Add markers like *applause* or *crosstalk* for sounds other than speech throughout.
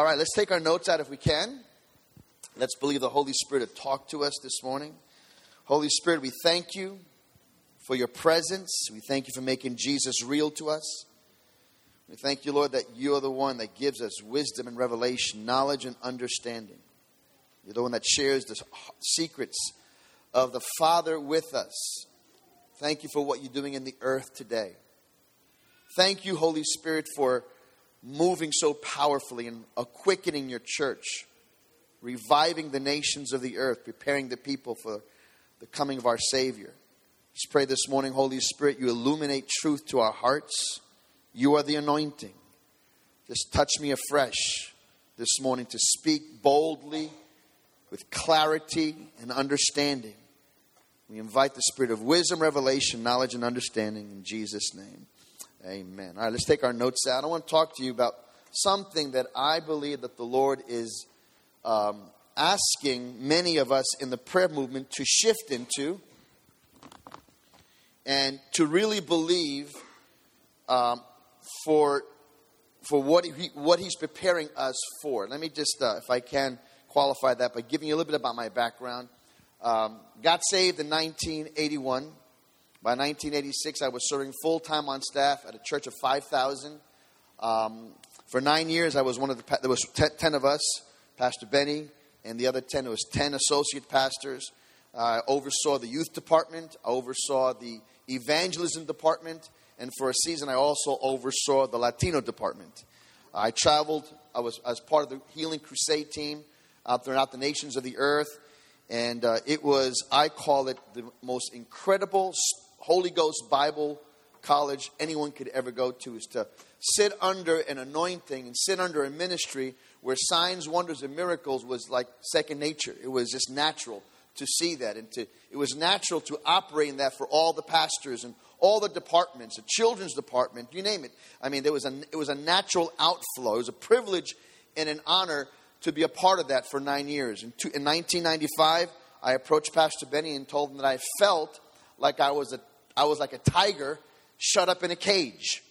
All right, let's take our notes out if we can. Let's believe the Holy Spirit to talk to us this morning. Holy Spirit, we thank you for your presence. We thank you for making Jesus real to us. We thank you, Lord, that you are the one that gives us wisdom and revelation, knowledge and understanding. You're the one that shares the secrets of the Father with us. Thank you for what you're doing in the earth today. Thank you, Holy Spirit, for moving so powerfully and quickening your church, reviving the nations of the earth, preparing the people for the coming of our Savior. Just pray this morning, Holy Spirit, you illuminate truth to our hearts. You are the anointing. Just touch me afresh this morning to speak boldly with clarity and understanding. We invite the spirit of wisdom, revelation, knowledge, and understanding in Jesus' name. Amen. All right, let's take our notes out. I want to talk to you about something that I believe that the Lord is um, asking many of us in the prayer movement to shift into and to really believe um, for for what he, what he's preparing us for. Let me just, uh, if I can, qualify that by giving you a little bit about my background. Um, got saved in 1981. By 1986, I was serving full time on staff at a church of 5,000. Um, for nine years, I was one of the, there was 10 of us, Pastor Benny, and the other 10, it was 10 associate pastors. I oversaw the youth department, I oversaw the evangelism department, and for a season, I also oversaw the Latino department. I traveled, I was as part of the Healing Crusade team out throughout the nations of the earth. And uh, it was, I call it the most incredible Holy Ghost Bible college anyone could ever go to is to sit under an anointing and sit under a ministry where signs, wonders, and miracles was like second nature. It was just natural to see that, and to it was natural to operate in that for all the pastors and all the departments, the children's department, you name it. I mean, there was a it was a natural outflow. It was a privilege and an honor to be a part of that for nine years. In, in 1995, I approached Pastor Benny and told him that I felt like I was a I was like a tiger shut up in a cage.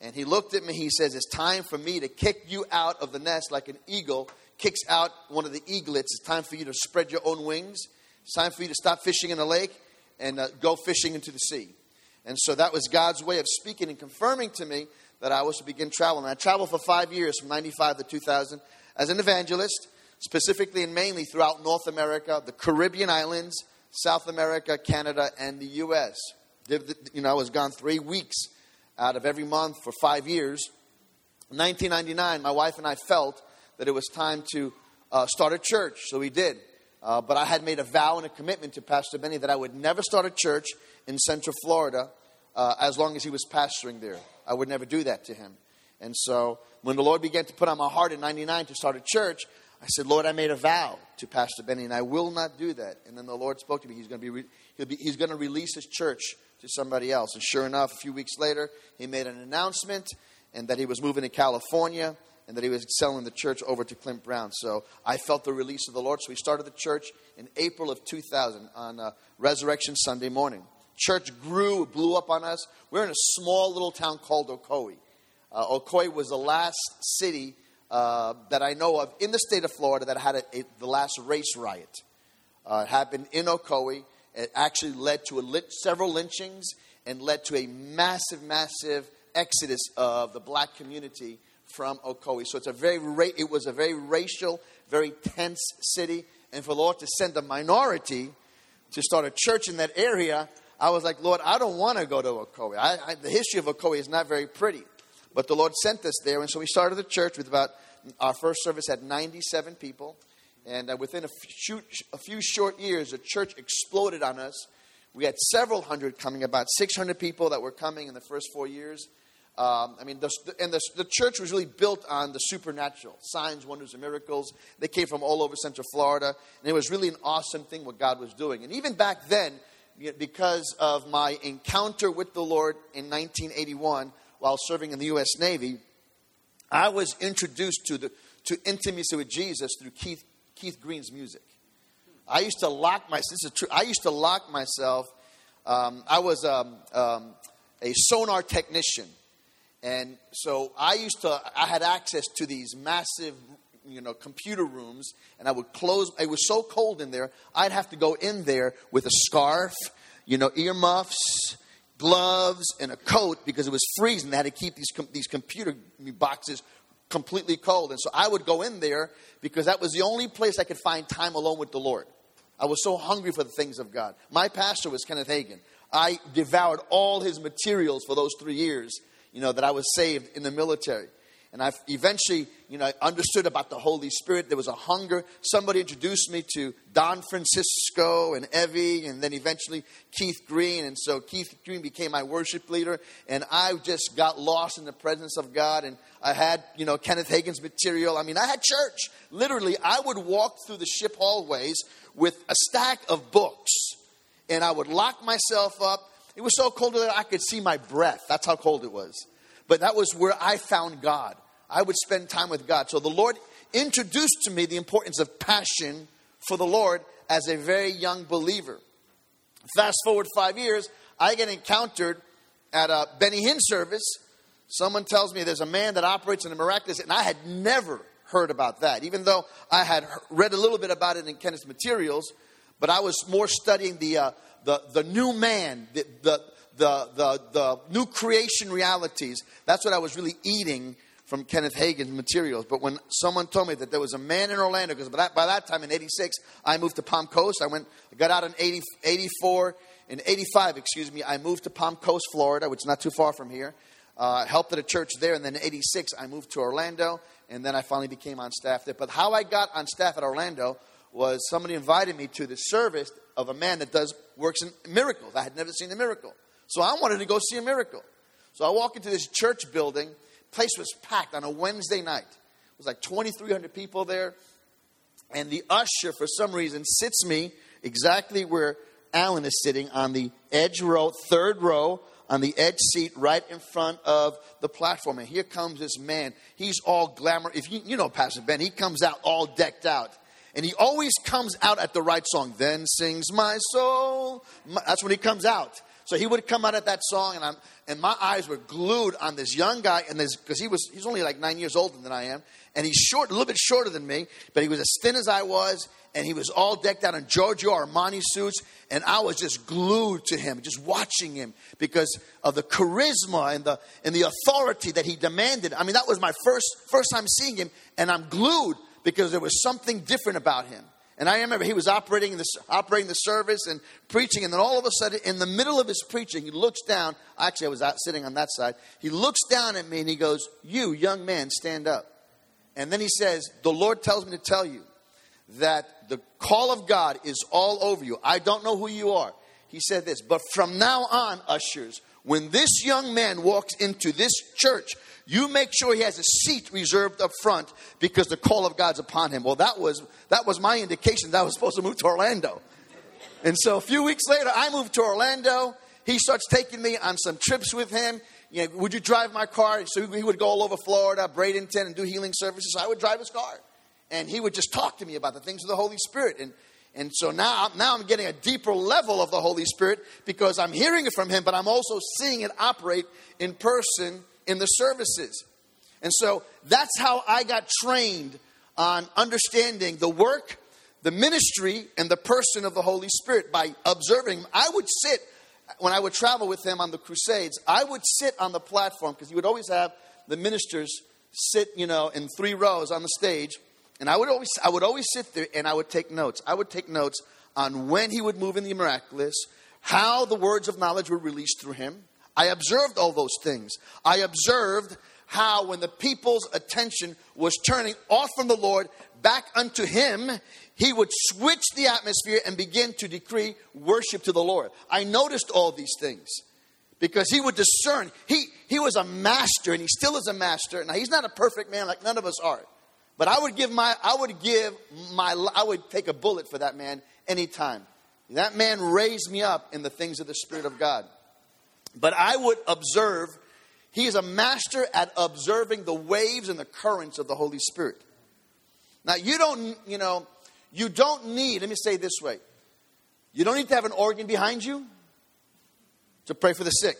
And he looked at me, he says, It's time for me to kick you out of the nest like an eagle kicks out one of the eaglets. It's time for you to spread your own wings. It's time for you to stop fishing in the lake and uh, go fishing into the sea. And so that was God's way of speaking and confirming to me that I was to begin traveling. I traveled for five years from 95 to 2000 as an evangelist, specifically and mainly throughout North America, the Caribbean islands, South America, Canada, and the U.S. You know, I was gone three weeks out of every month for five years. In 1999, my wife and I felt that it was time to uh, start a church, so we did. Uh, but I had made a vow and a commitment to Pastor Benny that I would never start a church in Central Florida uh, as long as he was pastoring there. I would never do that to him. And so when the Lord began to put on my heart in 99 to start a church, I said, Lord, I made a vow to Pastor Benny, and I will not do that. And then the Lord spoke to me. He's going to be, he'll be, he's going to release his church to somebody else. And sure enough, a few weeks later, he made an announcement and that he was moving to California and that he was selling the church over to Clint Brown. So I felt the release of the Lord. So we started the church in April of 2000 on uh, Resurrection Sunday morning. Church grew, blew up on us. We're in a small little town called Ocoee. Uh, was the last city uh, that I know of in the state of Florida that had a, a, the last race riot. Uh, it happened in Ocoee. It actually led to a, several lynchings and led to a massive, massive exodus of the black community from Ocoee. So it's a very, it was a very racial, very tense city. And for Lord to send a minority to start a church in that area, I was like, Lord, I don't want to go to Ocoee. I, I, the history of Ocoee is not very pretty. But the Lord sent us there. And so we started the church with about, our first service had 97 people. And uh, within a few, a few short years, the church exploded on us. We had several hundred coming, about 600 people that were coming in the first four years. Um, I mean, the, and the, the, church was really built on the supernatural signs, wonders, and miracles. They came from all over Central Florida, and it was really an awesome thing what God was doing. And even back then, because of my encounter with the Lord in 1981, while serving in the U.S. Navy, I was introduced to, the, to intimacy with Jesus through Keith, Keith Green's music. I used to lock myself, this is true, I used to lock myself. Um, I was um, um, a sonar technician. And so I used to, I had access to these massive, you know, computer rooms, and I would close. It was so cold in there, I'd have to go in there with a scarf, you know, earmuffs, gloves, and a coat because it was freezing. They had to keep these com- these computer boxes completely cold, and so I would go in there because that was the only place I could find time alone with the Lord. I was so hungry for the things of God. My pastor was Kenneth Hagin. I devoured all his materials for those three years, you know, that I was saved in the military. And I eventually, you know, understood about the Holy Spirit. There was a hunger. Somebody introduced me to Don Francisco and Evie, and then eventually Keith Green. And so Keith Green became my worship leader. And I just got lost in the presence of God. And I had, you know, Kenneth Hagin's material. I mean, I had church. Literally, I would walk through the ship hallways with a stack of books, and I would lock myself up. It was so cold that I could see my breath. That's how cold it was. But that was where I found God. I would spend time with God. So the Lord introduced to me the importance of passion for the Lord as a very young believer. Fast forward five years, I get encountered at a Benny Hinn service. Someone tells me there's a man that operates in the miraculous, and I had never heard about that, even though I had read a little bit about it in Kenneth's materials. But I was more studying the uh, the the new man, the, the the the the new creation realities. That's what I was really eating from Kenneth Hagin's materials. But when someone told me that there was a man in Orlando, because by that, by that time in 86, I moved to Palm Coast. I went, I got out in 80, 84, in 85, excuse me, I moved to Palm Coast, Florida, which is not too far from here. Uh, helped at a church there, and then in 86, I moved to Orlando, and then I finally became on staff there. But how I got on staff at Orlando was somebody invited me to the service of a man that does works in miracles. I had never seen a miracle. So I wanted to go see a miracle. So I walk into this church building, place was packed on a Wednesday night. It was like 2,300 people there. And the usher, for some reason, sits me exactly where Allen is sitting on the edge row, third row, on the edge seat right in front of the platform. And here comes this man. He's all glamour. If you, you know Pastor Ben, he comes out all decked out. And he always comes out at the right song. Then sings my soul. That's when he comes out. So he would come out at that song, and I'm and my eyes were glued on this young guy, and this because he was he's only like nine years older than I am, and he's short, a little bit shorter than me, but he was as thin as I was, and he was all decked out in Giorgio Armani suits, and I was just glued to him, just watching him because of the charisma and the and the authority that he demanded. I mean, that was my first first time seeing him, and I'm glued because there was something different about him. And I remember he was operating the, operating the service and preaching, and then all of a sudden, in the middle of his preaching, he looks down. Actually, I was out sitting on that side. He looks down at me and he goes, You, young man, stand up. And then he says, The Lord tells me to tell you that the call of God is all over you. I don't know who you are. He said this, but from now on, ushers, when this young man walks into this church, you make sure he has a seat reserved up front because the call of God's upon him. Well, that was that was my indication that I was supposed to move to Orlando. And so a few weeks later, I moved to Orlando. He starts taking me on some trips with him. You know, would you drive my car? So he would go all over Florida, Bradenton, and do healing services. So I would drive his car. And he would just talk to me about the things of the Holy Spirit. And, and so now, now I'm getting a deeper level of the Holy Spirit because I'm hearing it from him, but I'm also seeing it operate in person in the services. And so that's how I got trained on understanding the work, the ministry, and the person of the Holy Spirit by observing. I would sit, when I would travel with him on the Crusades, I would sit on the platform because he would always have the ministers sit, you know, in three rows on the stage. And I would always, I would always sit there and I would take notes. I would take notes on when he would move in the miraculous, how the words of knowledge were released through him, I observed all those things. I observed how, when the people's attention was turning off from the Lord back unto Him, He would switch the atmosphere and begin to decree worship to the Lord. I noticed all these things because He would discern. He, he was a master and He still is a master. Now, He's not a perfect man like none of us are. But I would give my, I would give my, I would take a bullet for that man anytime. That man raised me up in the things of the Spirit of God. But I would observe, he is a master at observing the waves and the currents of the Holy Spirit. Now, you don't, you know, you don't need, let me say this way you don't need to have an organ behind you to pray for the sick.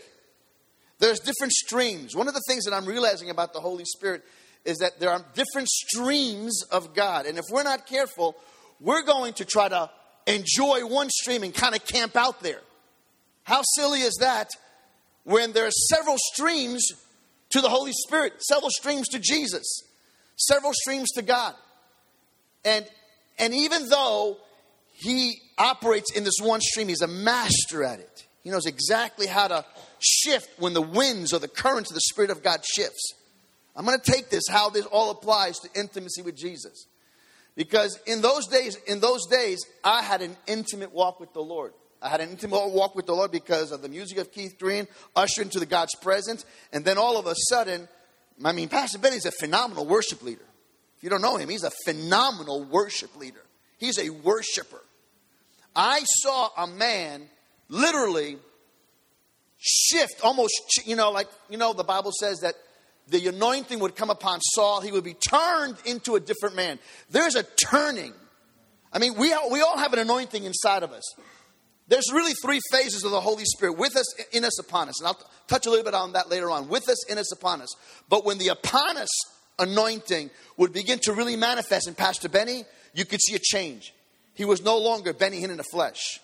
There's different streams. One of the things that I'm realizing about the Holy Spirit is that there are different streams of God. And if we're not careful, we're going to try to enjoy one stream and kind of camp out there. How silly is that when there are several streams to the Holy Spirit, several streams to Jesus, several streams to God? And, and even though he operates in this one stream, he's a master at it. He knows exactly how to shift when the winds or the currents of the Spirit of God shifts. I'm going to take this, how this all applies to intimacy with Jesus. Because in those days, in those days, I had an intimate walk with the Lord. I had an intimate walk with the Lord because of the music of Keith Green, ushered into the God's presence, and then all of a sudden, I mean, Pastor Benny is a phenomenal worship leader. If you don't know him, he's a phenomenal worship leader. He's a worshiper. I saw a man literally shift, almost, you know, like, you know, the Bible says that the anointing would come upon Saul. He would be turned into a different man. There's a turning. I mean, we all, we all have an anointing inside of us. There's really three phases of the Holy Spirit with us, in us, upon us. And I'll touch a little bit on that later on. With us, in us, upon us. But when the upon us anointing would begin to really manifest in Pastor Benny, you could see a change. He was no longer Benny Hinn in the flesh.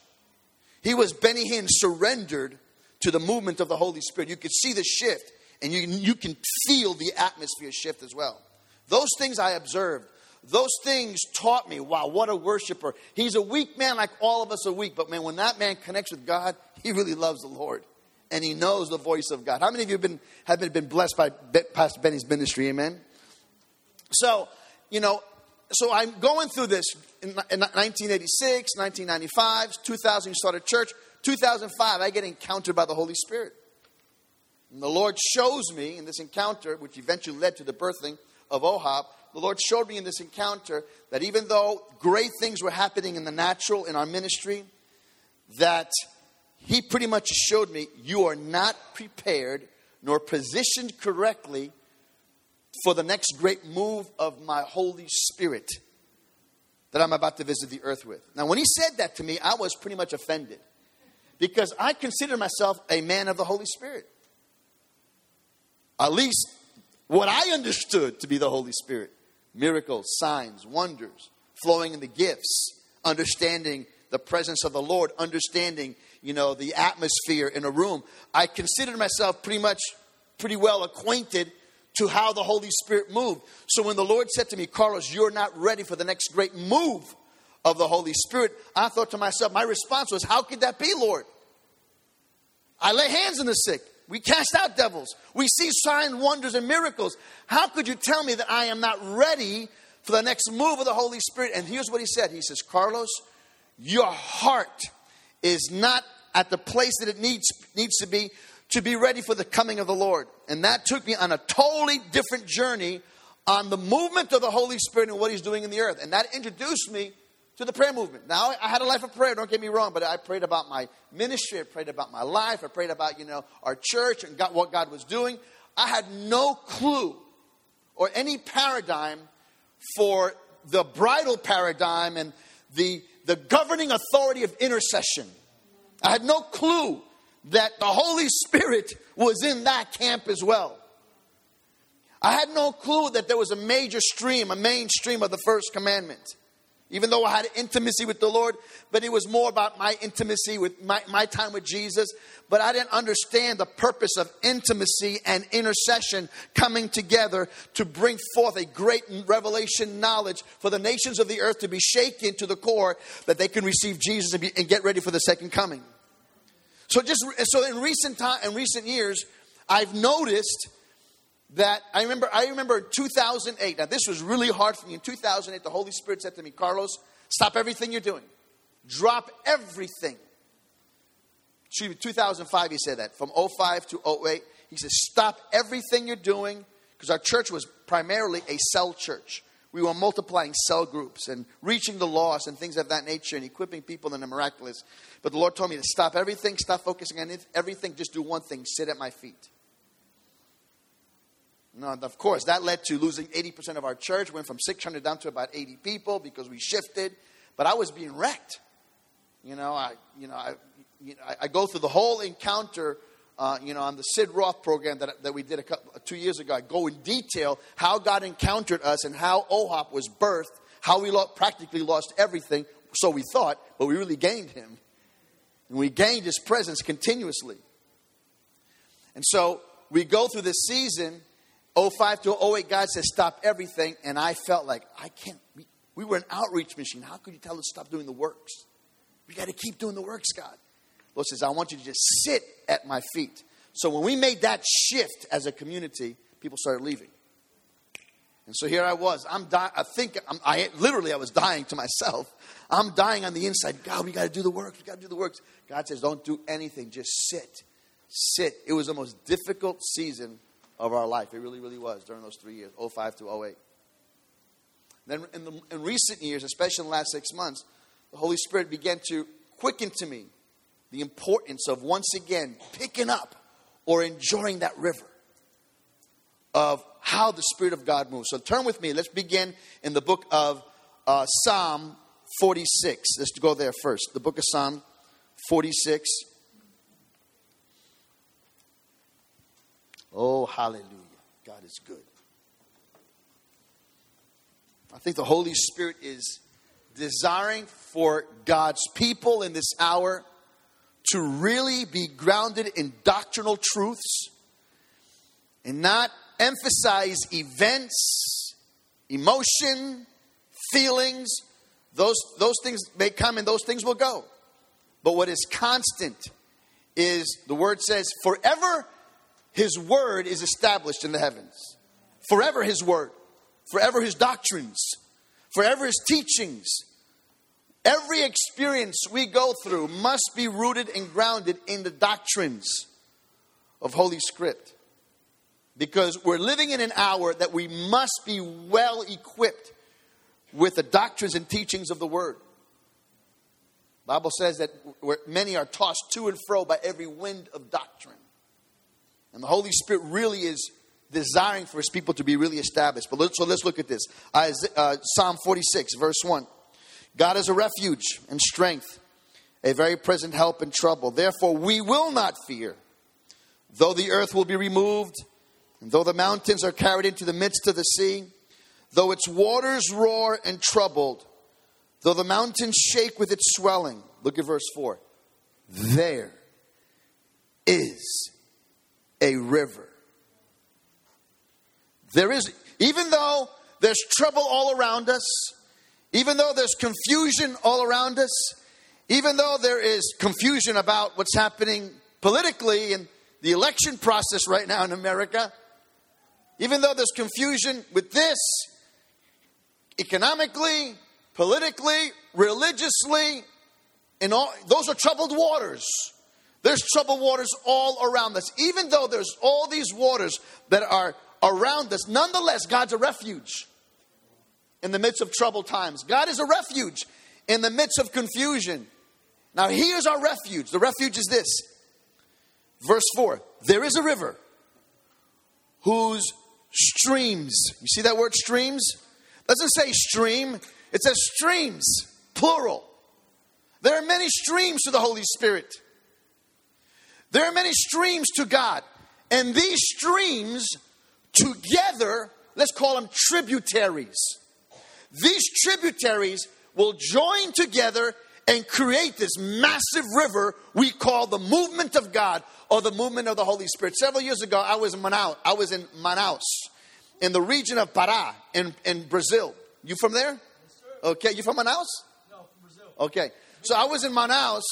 He was Benny Hinn surrendered to the movement of the Holy Spirit. You could see the shift and you, you can feel the atmosphere shift as well. Those things I observed. Those things taught me, wow, what a worshiper. He's a weak man like all of us are weak, but man, when that man connects with God, he really loves the Lord. And he knows the voice of God. How many of you have been, have been, been blessed by Pastor Benny's ministry? Amen? So, you know, so I'm going through this in, in 1986, 1995, 2000, you started church. 2005, I get encountered by the Holy Spirit. And the Lord shows me in this encounter, which eventually led to the birthing of OHOP, the Lord showed me in this encounter that even though great things were happening in the natural in our ministry, that He pretty much showed me you are not prepared nor positioned correctly for the next great move of my Holy Spirit that I'm about to visit the earth with. Now, when He said that to me, I was pretty much offended because I consider myself a man of the Holy Spirit at least what I understood to be the Holy Spirit miracles, signs, wonders, flowing in the gifts, understanding the presence of the Lord, understanding, you know, the atmosphere in a room. I considered myself pretty much pretty well acquainted to how the Holy Spirit moved. So when the Lord said to me, Carlos, you're not ready for the next great move of the Holy Spirit, I thought to myself, my response was, How could that be, Lord? I lay hands on the sick. We cast out devils. We see signs, wonders, and miracles. How could you tell me that I am not ready for the next move of the Holy Spirit? And here's what he said He says, Carlos, your heart is not at the place that it needs, needs to be to be ready for the coming of the Lord. And that took me on a totally different journey on the movement of the Holy Spirit and what He's doing in the earth. And that introduced me to the prayer movement. Now, I had a life of prayer, don't get me wrong, but I prayed about my ministry, I prayed about my life, I prayed about, you know, our church and God, what God was doing. I had no clue or any paradigm for the bridal paradigm and the, the governing authority of intercession. I had no clue that the Holy Spirit was in that camp as well. I had no clue that there was a major stream, a mainstream of the first commandment even though I had intimacy with the Lord, but it was more about my intimacy with my, my time with Jesus. But I didn't understand the purpose of intimacy and intercession coming together to bring forth a great revelation knowledge for the nations of the earth to be shaken to the core that they can receive Jesus and, be, and get ready for the second coming. So just so in recent time, in recent years, I've noticed that I remember I remember 2008. Now this was really hard for me. In 2008, the Holy Spirit said to me, Carlos, stop everything you're doing. Drop everything. Me, 2005 he said that. From 05 to 08, he said, stop everything you're doing, because our church was primarily a cell church. We were multiplying cell groups and reaching the lost and things of that nature and equipping people in the miraculous. But the Lord told me to stop everything, stop focusing on everything, just do one thing sit at my feet. Now, of course, that led to losing 80% of our church. Went from 600 down to about 80 people because we shifted. But I was being wrecked. You know, I, you know, I, you know, I, I go through the whole encounter uh, you know, on the Sid Roth program that, that we did a couple, two years ago, I go in detail how God encountered us and how OHOP was birthed, how we practically lost everything, so we thought, but we really gained Him. And we gained His presence continuously. And so we go through this season, 05 to 08, God says, stop everything. And I felt like, I can't, we, we were an outreach machine. How could you tell us to stop doing the works? We got to keep doing the works, God. Lord says, I want you to just sit at my feet. So when we made that shift as a community, people started leaving. And so here I was. I'm dying. I think I'm, I literally I was dying to myself. I'm dying on the inside. God, we got to do the works. We got to do the works. God says, don't do anything. Just sit, sit. It was the most difficult season of our life. It really, really was during those three years, 05 to 08. Then in, the, in recent years, especially in the last six months, the Holy Spirit began to quicken to me the importance of once again picking up or enjoying that river of how the Spirit of God moves. So turn with me. Let's begin in the book of uh, Psalm 46. Let's go there first. The book of Psalm 46. Oh, hallelujah. God is good. I think the Holy Spirit is desiring for God's people in this hour to really be grounded in doctrinal truths and not emphasize events, emotion, feelings. Those, those things may come and those things will go. But what is constant is the word says, forever his word is established in the heavens. Forever his word. Forever his doctrines. Forever his teachings. Every experience we go through must be rooted and grounded in the doctrines of Holy Script. Because we're living in an hour that we must be well equipped with the doctrines and teachings of the Word. Bible says that many are tossed to and fro by every wind of doctrine. And the Holy Spirit really is desiring for his people to be really established. But let's, so let's look at this. Uh, Psalm 46, verse 1. God is a refuge and strength, a very present help in trouble. Therefore, we will not fear, though the earth will be removed, and though the mountains are carried into the midst of the sea, though its waters roar and troubled, though the mountains shake with its swelling. Look at verse 4. There is a river. There is, even though there's trouble all around us, even though there's confusion all around us, even though there is confusion about what's happening politically in the election process right now in America, even though there's confusion with this, economically, politically, religiously, and all those are troubled waters. There's troubled waters all around us. Even though there's all these waters that are around us, nonetheless, God's a refuge in the midst of troubled times. God is a refuge in the midst of confusion. Now, here's our refuge. The refuge is this. Verse 4 There is a river whose streams, you see that word streams? It doesn't say stream, it says streams, plural. There are many streams to the Holy Spirit. There are many streams to God. And these streams together, let's call them tributaries. These tributaries will join together and create this massive river we call the movement of God or the movement of the Holy Spirit. Several years ago, I was in Manaus. I was in Manaus, in the region of Pará, in, in Brazil. You from there? Yes, okay, you from Manaus? No, from Brazil. Okay, so I was in Manaus,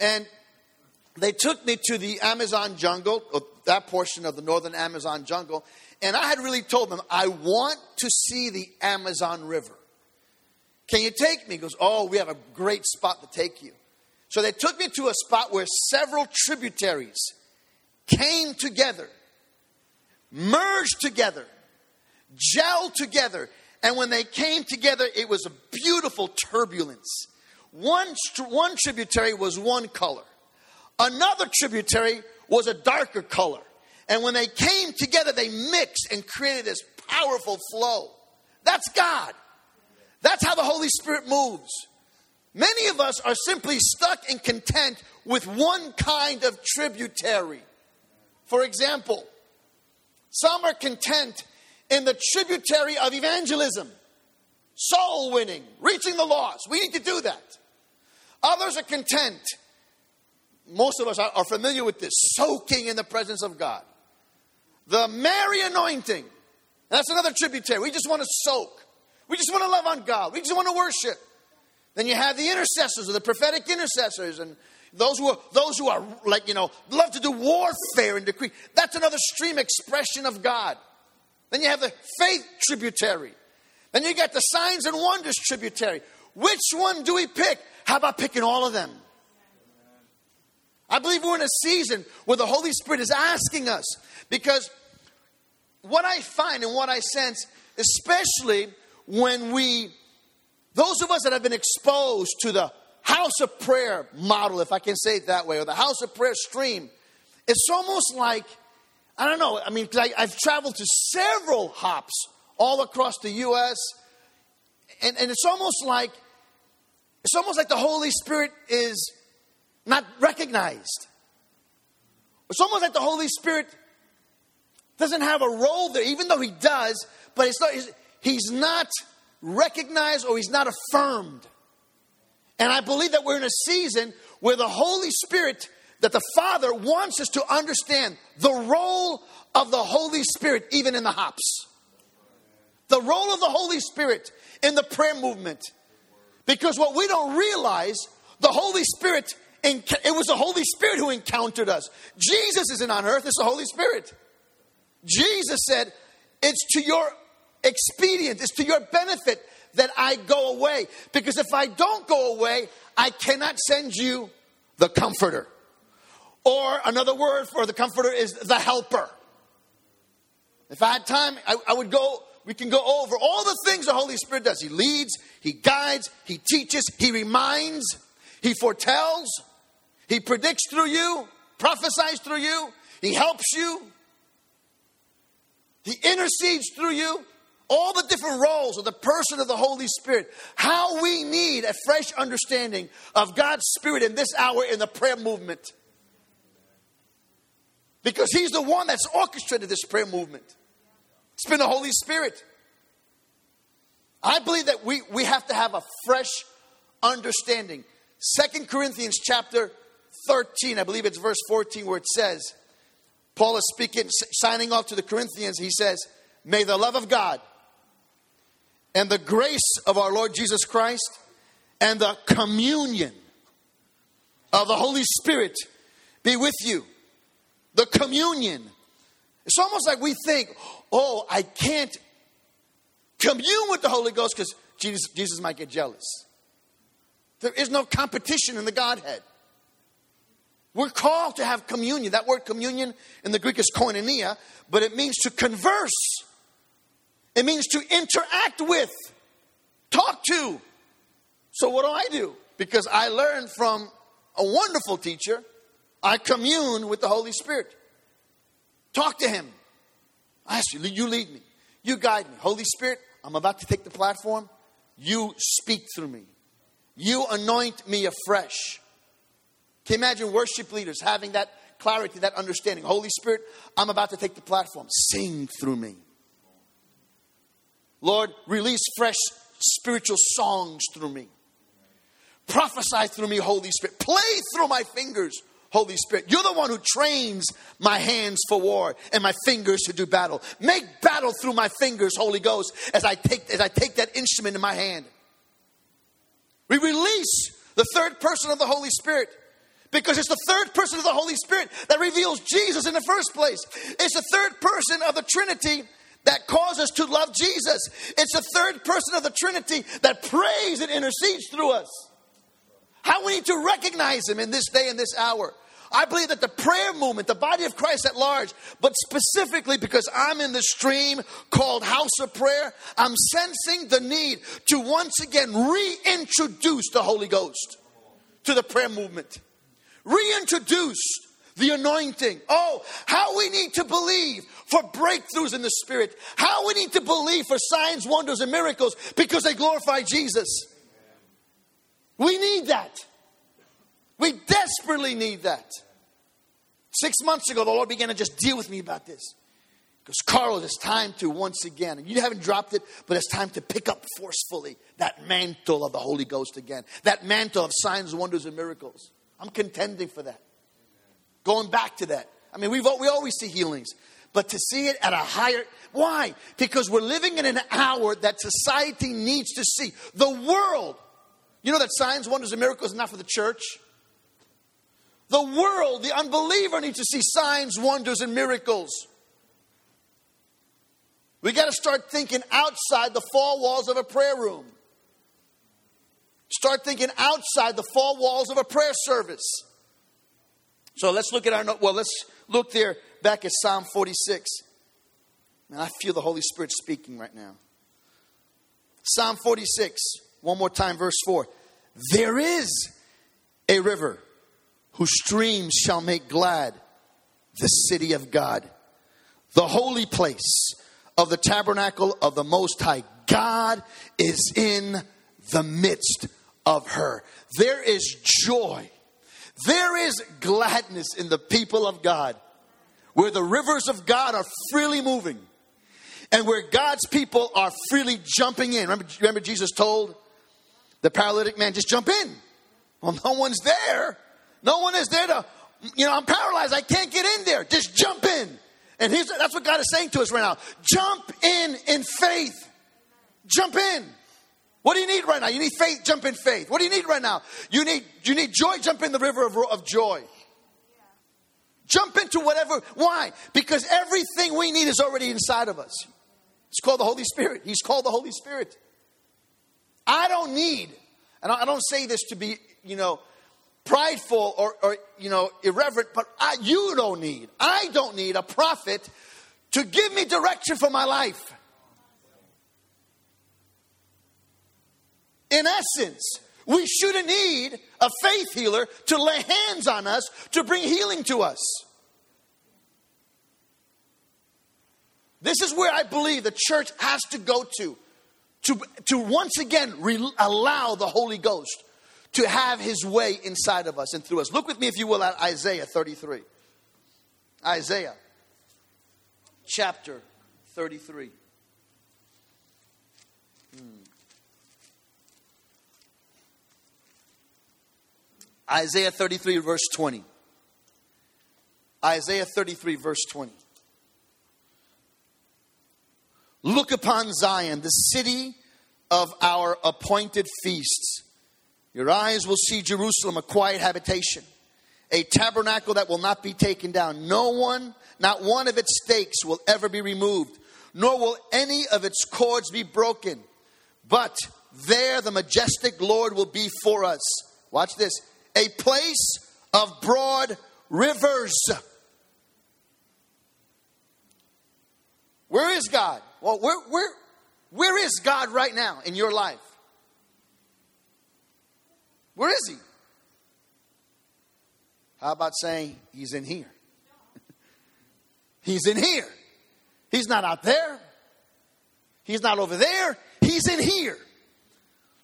and they took me to the Amazon jungle, or that portion of the northern Amazon jungle, and I had really told them, I want to see the Amazon River. Can you take me? He goes, Oh, we have a great spot to take you. So they took me to a spot where several tributaries came together, merged together, gelled together. And when they came together, it was a beautiful turbulence. One, one tributary was one color. Another tributary was a darker color. And when they came together, they mixed and created this powerful flow. That's God. That's how the Holy Spirit moves. Many of us are simply stuck and content with one kind of tributary. For example, some are content in the tributary of evangelism, soul winning, reaching the lost. We need to do that. Others are content. Most of us are, familiar with this soaking in the presence of God. The Mary anointing. That's another tributary. We just want to soak. We just want to love on God. We just want to worship. Then you have the intercessors or the prophetic intercessors and those who are those who are like, you know, love to do warfare and decree. That's another stream expression of God. Then you have the faith tributary. Then you got the signs and wonders tributary. Which one do we pick? How about picking all of them? I believe we're in a season where the Holy Spirit is asking us because what I find and what I sense, especially when we, those of us that have been exposed to the house of prayer model, if I can say it that way, or the house of prayer stream, it's almost like, I don't know, I mean, I, I've traveled to several hops all across the U.S., and, and it's almost like, it's almost like the Holy Spirit is not recognized. It's almost like the Holy Spirit doesn't have a role there, even though he does, but it's not, he's not recognized or he's not affirmed. And I believe that we're in a season where the Holy Spirit, that the Father wants us to understand the role of the Holy Spirit even in the hops. The role of the Holy Spirit in the prayer movement. Because what we don't realize, the Holy Spirit, it was the Holy Spirit who encountered us. Jesus isn't on earth, it's the Holy Spirit. Jesus said, It's to your expedient, it's to your benefit that I go away. Because if I don't go away, I cannot send you the comforter. Or another word for the comforter is the helper. If I had time, I, I, would go, we can go over all the things the Holy Spirit does. He leads, He guides, He teaches, He reminds, He foretells, He predicts through you, prophesies through you, He helps you, He intercedes through you all the different roles of the person of the Holy Spirit, how we need a fresh understanding of God's Spirit in this hour in the prayer movement. Because He's the one that's orchestrated this prayer movement. It's been the Holy Spirit. I believe that we, we have to have a fresh understanding. Second Corinthians chapter 13, I believe it's verse 14, where it says, Paul is speaking, signing off to the Corinthians, he says, May the love of God and the grace of our Lord Jesus Christ and the communion of the Holy Spirit be with you. The communion. It's almost like we think, oh, I can't commune with the Holy Ghost because Jesus, Jesus might get jealous. There is no competition in the Godhead. We're called to have communion. That word communion in the Greek is koinonia, but it means to converse it means to interact with, talk to. So, what do I do? Because I learned from a wonderful teacher, I commune with the Holy Spirit. Talk to Him. I ask you, you lead me, you guide me. Holy Spirit, I'm about to take the platform. You speak through me, you anoint me afresh. Can you imagine worship leaders having that clarity, that understanding? Holy Spirit, I'm about to take the platform. Sing through me. Lord, release fresh spiritual songs through me. Prophesy through me, Holy Spirit. Play through my fingers, Holy Spirit. You're the one who trains my hands for war and my fingers to do battle. Make battle through my fingers, Holy Ghost, as I take, as I take that instrument in my hand. We release the third person of the Holy Spirit because it's the third person of the Holy Spirit that reveals Jesus in the first place. It's the third person of the Trinity that cause us to love Jesus. It's the third person of the Trinity that prays and intercedes through us. How we need to recognize Him in this day and this hour. I believe that the prayer movement, the body of Christ at large, but specifically because I'm in the stream called House of Prayer, I'm sensing the need to once again reintroduce the Holy Ghost to the prayer movement. Reintroduce the anointing. Oh, how we need to believe for breakthroughs in the Spirit. How we need to believe for signs, wonders, and miracles because they glorify Jesus. We need that. We desperately need that. Six months ago, the Lord began to just deal with me about this. Because, Carl, it's time to once again, and you haven't dropped it, but it's time to pick up forcefully that mantle of the Holy Ghost again. That mantle of signs, wonders, and miracles. I'm contending for that. Going back to that. I mean, we we always see healings, but to see it at a higher, why? Because we're living in an hour that society needs to see. The world, you know that signs, wonders, and miracles not for the church. The world, the unbeliever needs to see signs, wonders, and miracles. We got to start thinking outside the four walls of a prayer room. Start thinking outside the four walls of a prayer service. So let's look at our note. well, let's look there back at Psalm 46. And I feel the Holy Spirit speaking right now. Psalm 46, one more time, verse 4. There is a river whose streams shall make glad the city of God, the holy place of the tabernacle of the Most High. God is in the midst of her. There is joy. There is gladness in the people of God, where the rivers of God are freely moving and where God's people are freely jumping in. Remember, remember Jesus told the paralytic man, just jump in. Well, no one's there. No one is there to, you know, I'm paralyzed. I can't get in there. Just jump in. And here's, that's what God is saying to us right now. Jump in in faith. Jump in. What do you need right now? You need faith, jump in faith. What do you need right now? You need, you need joy, jump in the river of, of joy. Jump into whatever. Why? Because everything we need is already inside of us. It's called the Holy Spirit. He's called the Holy Spirit. I don't need, and I don't say this to be, you know, prideful or, or you know, irreverent, but I, you don't need, I don't need a prophet to give me direction for my life. In essence, we shouldn't need a faith healer to lay hands on us to bring healing to us. This is where I believe the church has to go to, to, to once again re- allow the Holy Ghost to have his way inside of us and through us. Look with me, if you will, at Isaiah 33. Isaiah chapter 33. Hmm. Isaiah 33, verse 20. Isaiah 33, verse 20. Look upon Zion, the city of our appointed feasts. Your eyes will see Jerusalem, a quiet habitation, a tabernacle that will not be taken down. No one, not one of its stakes will ever be removed, nor will any of its cords be broken. But there the majestic Lord will be for us. Watch this a place of broad rivers. Where is God? Well, where, where, where is God right now in your life? Where is He? How about saying He's in here? *laughs* he's in here. He's not out there. He's not over there. He's in here.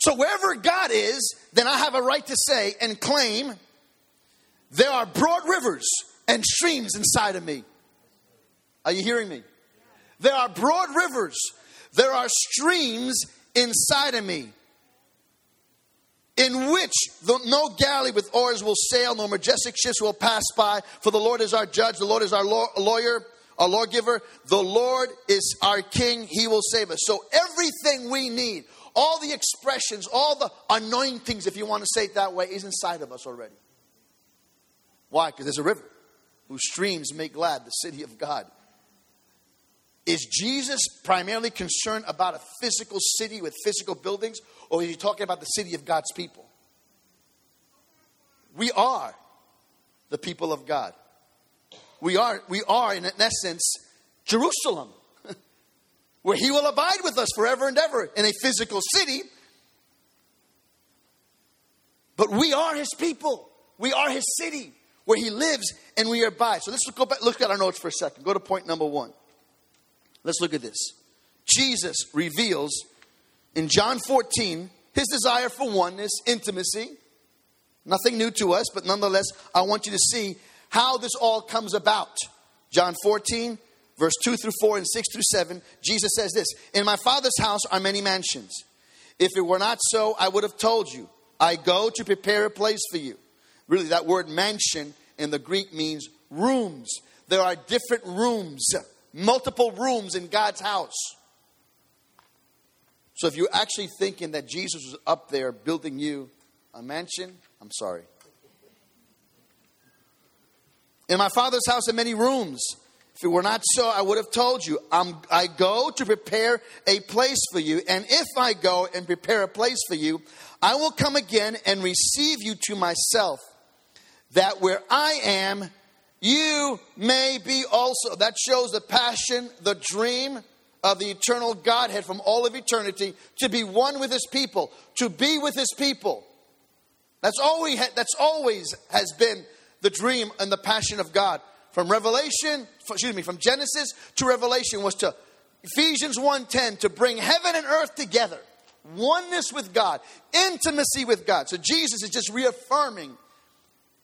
So wherever God is, then I have a right to say and claim there are broad rivers and streams inside of me. Are you hearing me? There are broad rivers, there are streams inside of me, in which the, no galley with oars will sail, no majestic ships will pass by. For the Lord is our judge, the Lord is our law, lawyer, our lawgiver, the Lord is our king, he will save us. So everything we need, all the expressions, all the anointings, if you want to say it that way, is inside of us already. Why? Because there's a river whose streams make glad the city of God. Is Jesus primarily concerned about a physical city with physical buildings, or is he talking about the city of God's people? We are the people of God. We are, we are in essence, Jerusalem, where he will abide with us forever and ever in a physical city. But we are his people. We are his city where he lives and we are by. So let's go back, look at our notes for a second. Go to point number one. Let's look at this. Jesus reveals in John 14 his desire for oneness, intimacy. Nothing new to us, but nonetheless, I want you to see how this all comes about. John 14, verse 2 through 4 and 6 through 7, Jesus says this In my Father's house are many mansions. If it were not so, I would have told you, I go to prepare a place for you. Really, that word mansion in the Greek means rooms. There are different rooms, multiple rooms in God's house. So if you're actually thinking that Jesus was up there building you a mansion, I'm sorry. In my father's house are many rooms. It were not so, I would have told you. I'm, I go to prepare a place for you. And if I go and prepare a place for you, I will come again and receive you to myself, that where I am, you may be also. That shows the passion, the dream of the eternal Godhead from all of eternity to be one with his people, to be with his people. That's always, that's always has been the dream and the passion of God. From Revelation, excuse me, from Genesis to Revelation was to Ephesians 1:10 to bring heaven and earth together. Oneness with God, intimacy with God. So Jesus is just reaffirming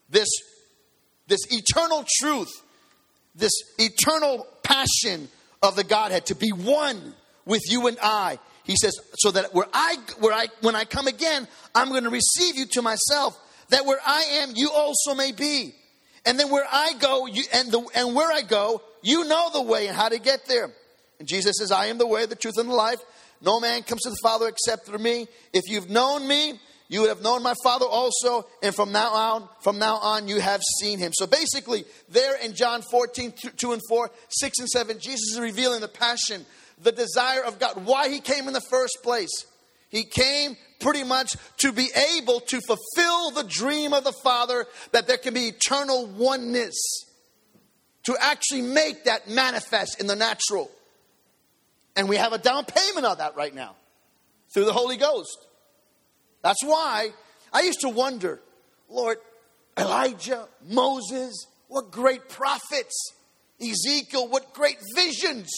this, this eternal truth, this eternal passion of the Godhead to be one with you and I. He says, so that where I, where I, when I come again, I'm going to receive you to myself, that where I am, you also may be. And then where I go, you, and, the, and where I go, you know the way and how to get there. And Jesus says, I am the way, the truth, and the life. No man comes to the Father except through me. If you've known me, you would have known my Father also, and from now on, from now on, you have seen him. So basically, there in John 14, 2 and 4, 6 and 7, Jesus is revealing the passion, the desire of God, why he came in the first place. He came pretty much to be able to fulfill the dream of the Father that there can be eternal oneness, to actually make that manifest in the natural. And we have a down payment of that right now through the Holy Ghost. That's why I used to wonder, Lord, Elijah, Moses, what great prophets. Ezekiel, what great visions.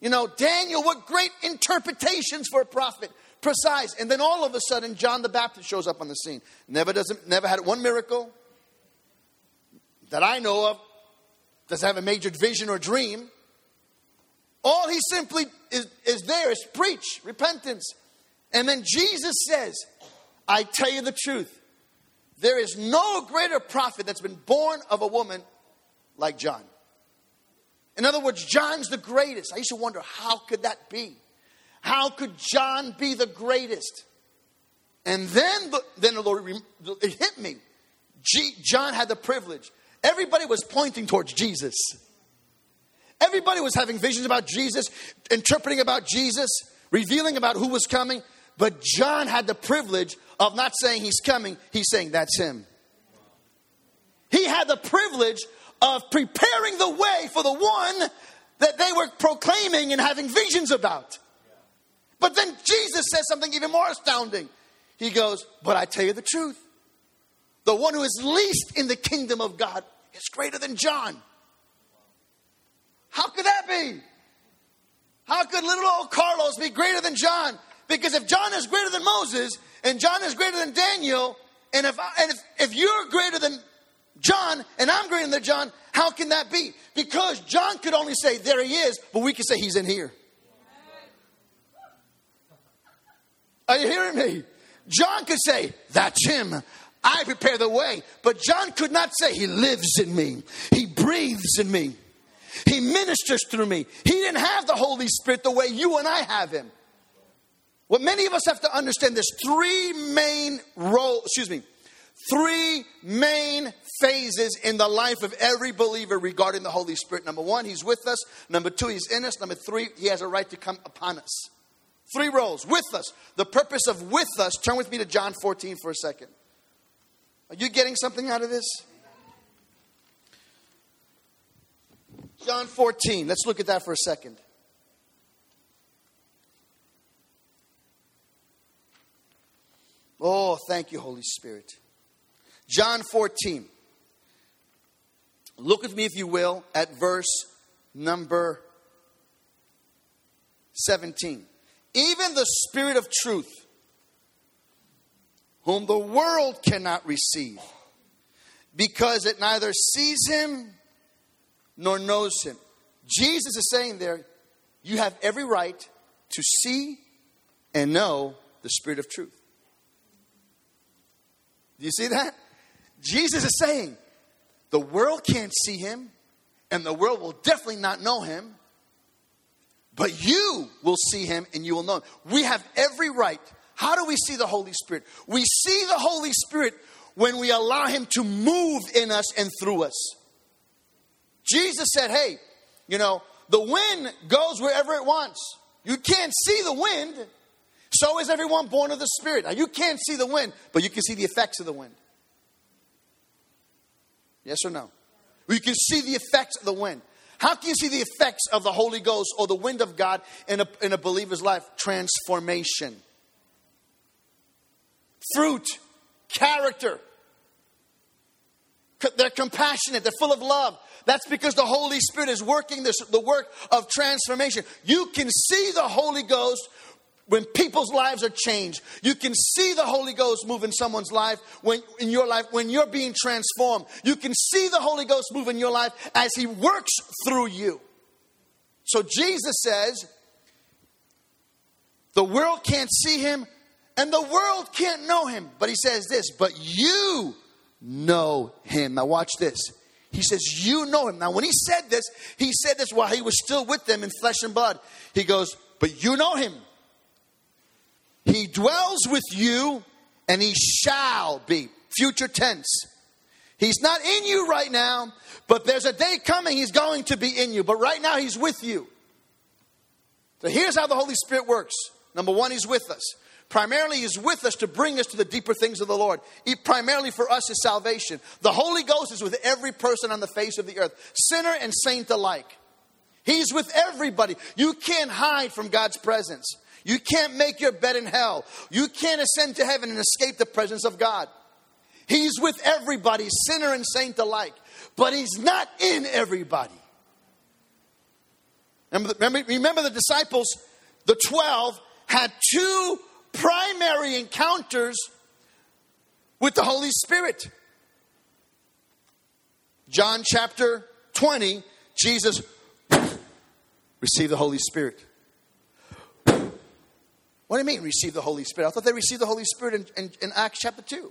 You know, Daniel, what great interpretations for a prophet. Precise. And then all of a sudden, John the Baptist shows up on the scene. Never doesn't never had one miracle that I know of. Doesn't have a major vision or dream. All he simply is, is there is preach, repentance. And then Jesus says, I tell you the truth. There is no greater prophet that's been born of a woman like John. In other words, John's the greatest. I used to wonder, how could that be? How could John be the greatest? And then, the, then the Lord, it hit me. G, John had the privilege. Everybody was pointing towards Jesus. Everybody was having visions about Jesus, interpreting about Jesus, revealing about who was coming. But John had the privilege of not saying he's coming, he's saying that's him. He had the privilege of preparing the way for the one that they were proclaiming and having visions about. But then Jesus says something even more astounding. He goes, But I tell you the truth. The one who is least in the kingdom of God is greater than John. How could that be? How could little old Carlos be greater than John? Because if John is greater than Moses, and John is greater than Daniel, and if, I, and if, if you're greater than John, and I'm greater than John, how can that be? Because John could only say, There he is, but we can say, He's in here. Are you hearing me? John could say, That's him. I prepare the way. But John could not say, He lives in me, He breathes in me, He ministers through me. He didn't have the Holy Spirit the way you and I have Him. What many of us have to understand there's three main role, excuse me, three main phases in the life of every believer regarding the Holy Spirit. Number one, He's with us. Number two, He's in us. Number three, He has a right to come upon us. Three roles with us. The purpose of with us, turn with me to John 14 for a second. Are you getting something out of this? John 14, let's look at that for a second. Oh, thank you, Holy Spirit. John 14. Look with me, if you will, at verse number 17 even the Spirit of truth, whom the world cannot receive, because it neither sees him nor knows him. Jesus is saying there, you have every right to see and know the Spirit of truth. Do you see that? Jesus is saying, the world can't see him, and the world will definitely not know him, but you will see him and you will know him. We have every right. How do we see the Holy Spirit? We see the Holy Spirit when we allow him to move in us and through us. Jesus said, Hey, you know, the wind goes wherever it wants. You can't see the wind. So is everyone born of the Spirit. Now, you can't see the wind, but you can see the effects of the wind. Yes or no? You can see the effects of the wind. How can you see the effects of the Holy Ghost or the wind of God in a, in a believer's life? Transformation, fruit, character. They're compassionate, they're full of love. That's because the Holy Spirit is working this, the work of transformation. You can see the Holy Ghost when people's lives are changed. You can see the Holy Ghost move in someone's life when in your life when you're being transformed. You can see the Holy Ghost move in your life as he works through you. So Jesus says, the world can't see him and the world can't know him. But he says this, but you know him. Now watch this. He says, You know him. Now, when he said this, he said this while he was still with them in flesh and blood. He goes, But you know him. He dwells with you and he shall be. Future tense. He's not in you right now, but there's a day coming he's going to be in you. But right now he's with you. So here's how the Holy Spirit works. Number one, he's with us. Primarily, he's with us to bring us to the deeper things of the Lord. He, primarily for us is salvation. The Holy Ghost is with every person on the face of the earth, sinner and saint alike. He's with everybody. You can't hide from God's presence. You can't make your bed in hell. You can't ascend to heaven and escape the presence of God. He's with everybody, sinner and saint alike, but He's not in everybody. Remember, remember, remember the disciples, the 12, had two primary encounters with the Holy Spirit. John chapter 20, Jesus *clears throat* received the Holy Spirit. What do you mean, receive the Holy Spirit? I thought they received the Holy Spirit in, in, in, Acts chapter 2.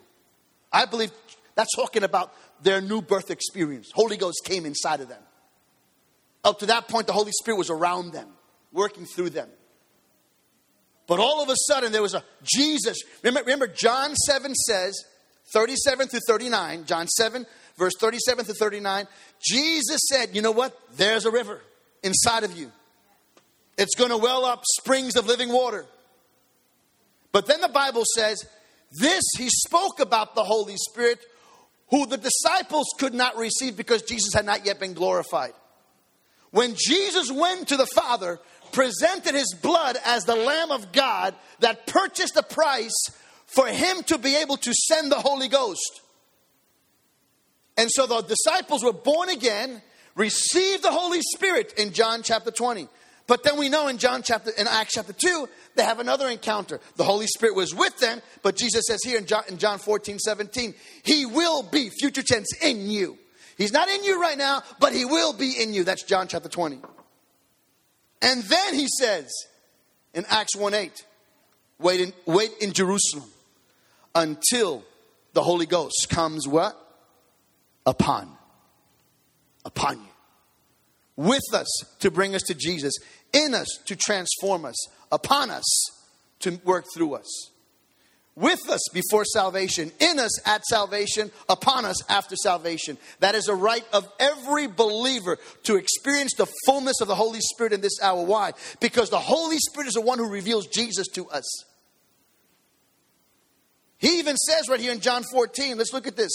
I believe that's talking about their new birth experience. Holy Ghost came inside of them. Up to that point, the Holy Spirit was around them, working through them. But all of a sudden, there was a Jesus. Remember, remember John 7 says, 37 through 39, John 7, verse 37 through 39, Jesus said, You know what? There's a river inside of you. It's going to well up springs of living water. But then the Bible says, this he spoke about the Holy Spirit, who the disciples could not receive because Jesus had not yet been glorified. When Jesus went to the Father, presented his blood as the Lamb of God that purchased the price for him to be able to send the Holy Ghost. And so the disciples were born again, received the Holy Spirit in John chapter 20. But then we know in John chapter in Acts chapter 2, they have another encounter. The Holy Spirit was with them, but Jesus says here in John, in John 14, 17, He will be, future tense, in you. He's not in you right now, but He will be in you. That's John chapter 20. And then He says in Acts 1 8, wait in, wait in Jerusalem until the Holy Ghost comes what? Upon. Upon you with us to bring us to Jesus, in us to transform us, upon us to work through us. With us before salvation, in us at salvation, upon us after salvation. That is a right of every believer to experience the fullness of the Holy Spirit in this hour. Why? Because the Holy Spirit is the one who reveals Jesus to us. He even says right here in John 14, let's look at this.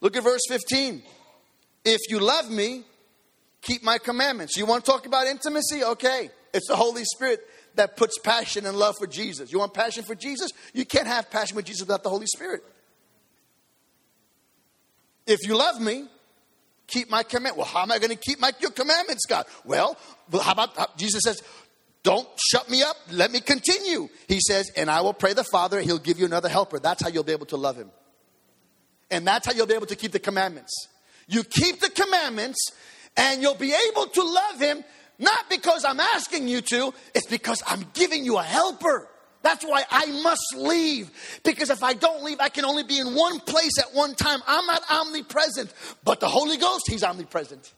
Look at verse 15. If you love me, keep my commandments. You want to talk about intimacy? Okay. It's the Holy Spirit that puts passion and love for Jesus. You want passion for Jesus? You can't have passion for Jesus without the Holy Spirit. If you love me, keep my command. Well, how am I going to keep my your commandments, God? Well, how about how, Jesus says, "Don't shut me up. Let me continue." He says, "And I will pray the Father; He'll give you another helper. That's how you'll be able to love Him." And that's how you'll be able to keep the commandments. You keep the commandments, and you'll be able to love Him, not because I'm asking you to, it's because I'm giving you a helper. That's why I must leave. Because if I don't leave, I can only be in one place at one time. I'm not omnipresent. But the Holy Ghost, He's omnipresent.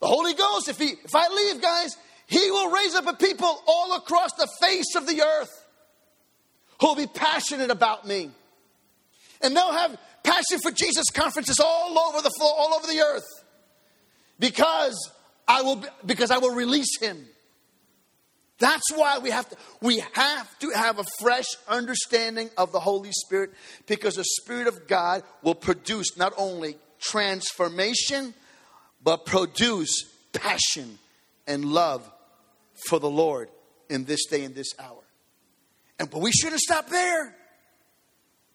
The Holy Ghost, if, he, if I leave, guys, He will raise up a people all across the face of the earth who will be passionate about me. And they'll have passion for Jesus conferences all over the floor, all over the earth. Because I will because I will release him. That's why we have to we have to have a fresh understanding of the Holy Spirit because the Spirit of God will produce not only transformation but produce passion and love for the Lord in this day and this hour. And but we shouldn't stop there.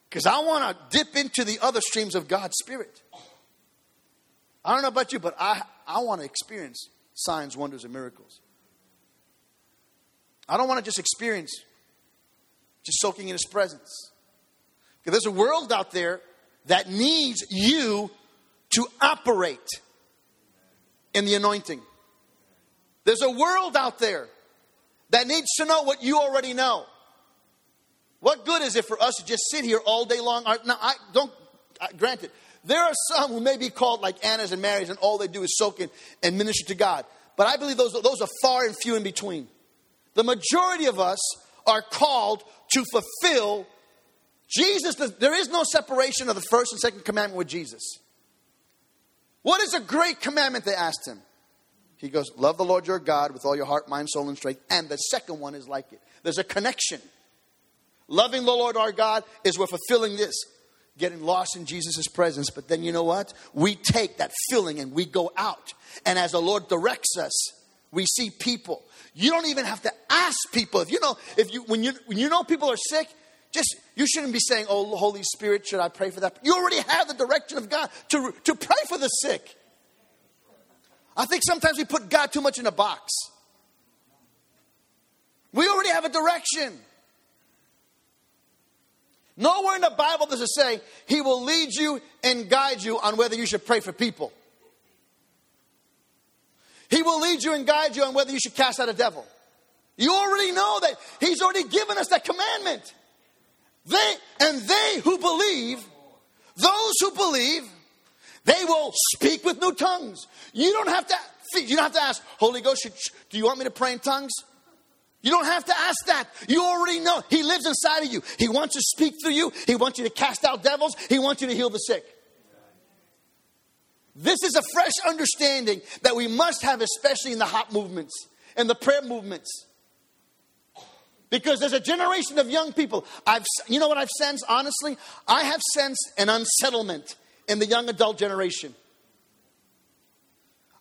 Because I want to dip into the other streams of God's Spirit. I don't know about you, but I, I want to experience signs, wonders, and miracles. I don't want to just experience just soaking in His presence. Because there's a world out there that needs you to operate in the anointing. There's a world out there that needs to know what you already know. What good is it for us to just sit here all day long? Now, I don't, granted, there are some who may be called like Annas and Marys, and all they do is soak in and minister to God. But I believe those, those are far and few in between. The majority of us are called to fulfill Jesus. There is no separation of the first and second commandment with Jesus. What is a great commandment? They asked him. He goes, Love the Lord your God with all your heart, mind, soul, and strength. And the second one is like it. There's a connection. Loving the Lord our God is we're fulfilling this, getting lost in Jesus' presence. But then you know what? We take that filling and we go out. And as the Lord directs us, we see people. You don't even have to ask people. If you know, if you when you when you know people are sick, just you shouldn't be saying, "Oh, Holy Spirit, should I pray for that?" You already have the direction of God to to pray for the sick. I think sometimes we put God too much in a box. We already have a direction. Nowhere in the Bible does it say he will lead you and guide you on whether you should pray for people. He will lead you and guide you on whether you should cast out a devil. You already know that he's already given us that commandment. They and they who believe, those who believe, they will speak with new tongues. You don't have to you don't have to ask, Holy Ghost, should, do you want me to pray in tongues? You don't have to ask that. You already know. He lives inside of you. He wants to speak through you. He wants you to cast out devils. He wants you to heal the sick. This is a fresh understanding that we must have, especially in the HOP movements and the prayer movements. Because there's a generation of young people. I've, you know what I've sensed, honestly? I have sensed an unsettlement in the young adult generation.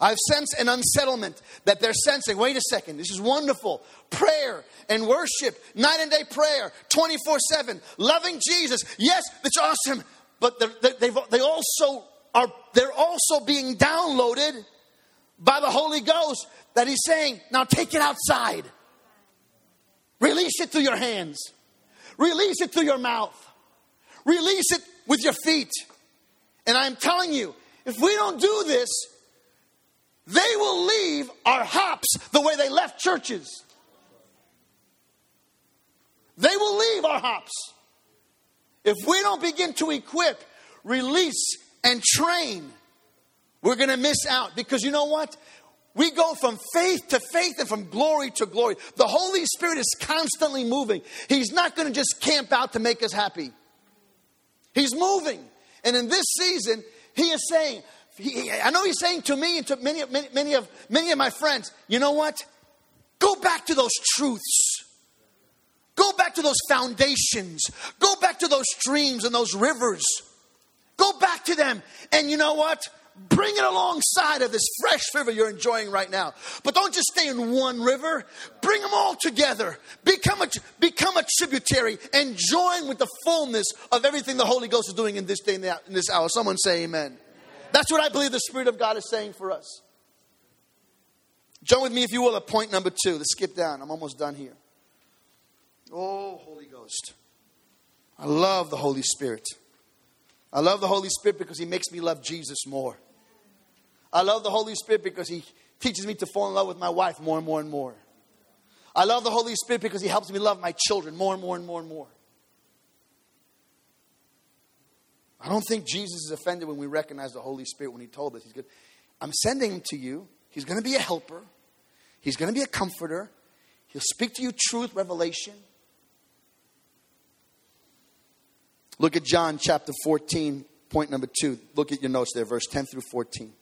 I've sensed an unsettlement that they're sensing. Wait a second, this is wonderful. Prayer and worship, night and day prayer, 24 7, loving Jesus. Yes, that's awesome, but they they also are, they're also being downloaded by the Holy Ghost that He's saying, now take it outside. Release it through your hands, release it through your mouth, release it with your feet. And I'm telling you, if we don't do this, they will leave our HOPs the way they left churches. They will leave our HOPs. If we don't begin to equip, release, and train, we're going to miss out. Because you know what? We go from faith to faith and from glory to glory. The Holy Spirit is constantly moving. He's not going to just camp out to make us happy. He's moving. And in this season, He is saying, he, I know he's saying to me and to many, many, many, of, many of my friends, you know what? Go back to those truths. Go back to those foundations. Go back to those streams and those rivers. Go back to them. And you know what? Bring it alongside of this fresh river you're enjoying right now. But don't just stay in one river. Bring them all together. Become a, become a tributary and join with the fullness of everything the Holy Ghost is doing in this day and in this hour. Someone say amen. That's what I believe the Spirit of God is saying for us. Join with me, if you will, at point number two. Let's skip down. I'm almost done here. Oh, Holy Ghost. I love the Holy Spirit. I love the Holy Spirit because He makes me love Jesus more. I love the Holy Spirit because He teaches me to fall in love with my wife more and more and more. I love the Holy Spirit because He helps me love my children more and more and more and more. I don't think Jesus is offended when we recognize the Holy Spirit when He told us He's good. I'm sending Him to you. He's going to be a helper, He's going to be a comforter. He'll speak to you truth, revelation. Look at John chapter 14, point number 2. Look at your notes there, verse 10 through 14.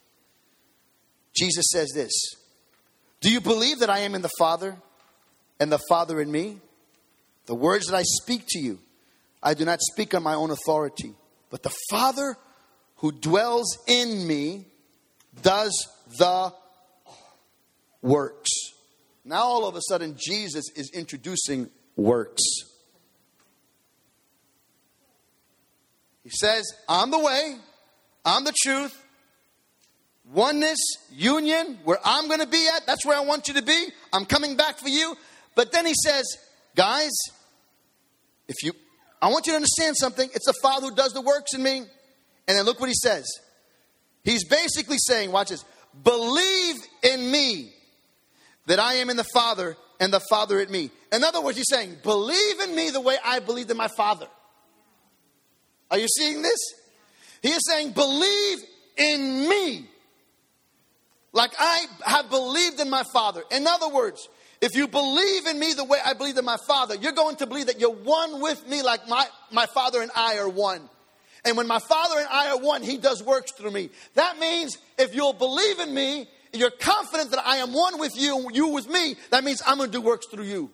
Jesus says this Do you believe that I am in the Father and the Father in me? The words that I speak to you, I do not speak on my own authority, but the Father who dwells in me does the works. Now, all of a sudden, Jesus is introducing works. He says, I'm the way, I'm the truth, oneness, union, where I'm going to be at, that's where I want you to be. I'm coming back for you. But then he says, guys, if you, I want you to understand something. It's the Father who does the works in me. And then look what he says. He's basically saying, watch this, believe in me that I am in the Father and the Father in me. In other words, he's saying, believe in me the way I believed in my Father. Are you seeing this? He is saying, believe in me like I have believed in my Father. In other words, if you believe in me the way I believe in my Father, you're going to believe that you're one with me like my, my Father and I are one. And when my Father and I are one, He does works through me. That means if you'll believe in me, you're confident that I am one with you and you with me, that means I'm going to do works through you.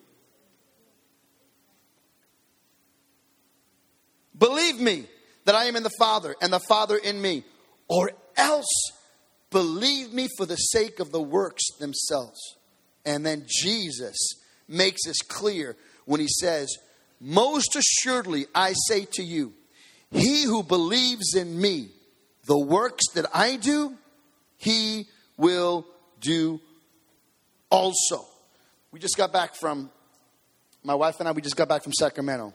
Believe me that I am in the Father and the Father in me, or else believe me for the sake of the works themselves. And then Jesus makes this clear when he says, Most assuredly, I say to you, he who believes in me, the works that I do, he will do also. We just got back from, my wife and I, we just got back from Sacramento.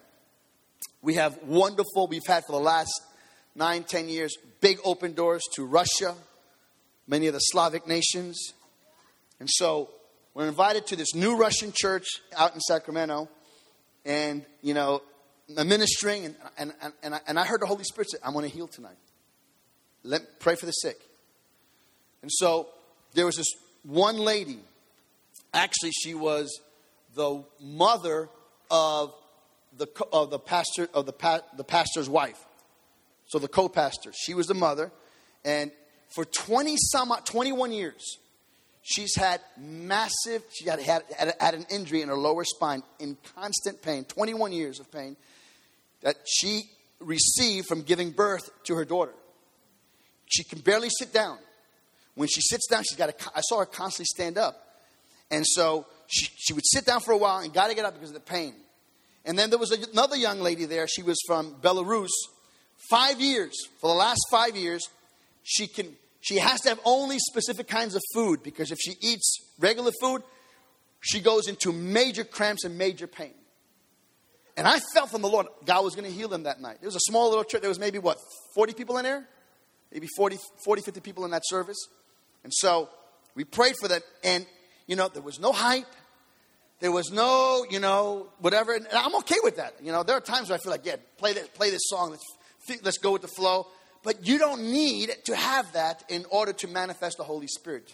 We have wonderful, we've had for the last nine, ten years, big open doors to Russia, many of the Slavic nations. And so we're invited to this new Russian church out in Sacramento. And, you know, I'm ministering, and, and, and, I, and I heard the Holy Spirit say, I'm going to heal tonight. Let, pray for the sick. And so there was this one lady, actually, she was the mother of the, of the pastor of the, the pastor's wife. So the co-pastor, she was the mother, and for 20 some 21 years, she's had massive, she had, had, had an injury in her lower spine in constant pain, 21 years of pain that she received from giving birth to her daughter. She can barely sit down. When she sits down, she's got to, I saw her constantly stand up. And so she, she would sit down for a while and got to get up because of the pain. And then there was another young lady there. She was from Belarus. Five years, for the last five years, she can she has to have only specific kinds of food because if she eats regular food, she goes into major cramps and major pain. And I felt from the Lord, God was going to heal them that night. It was a small little church. There was maybe, what, 40 people in there? Maybe 40, 40 50 people in that service. And so we prayed for them. And, you know, there was no hype. There was no, you know, whatever. And I'm okay with that. You know, there are times where I feel like, yeah, play this, play this song. Let's, let's go with the flow. But you don't need to have that in order to manifest the Holy Spirit.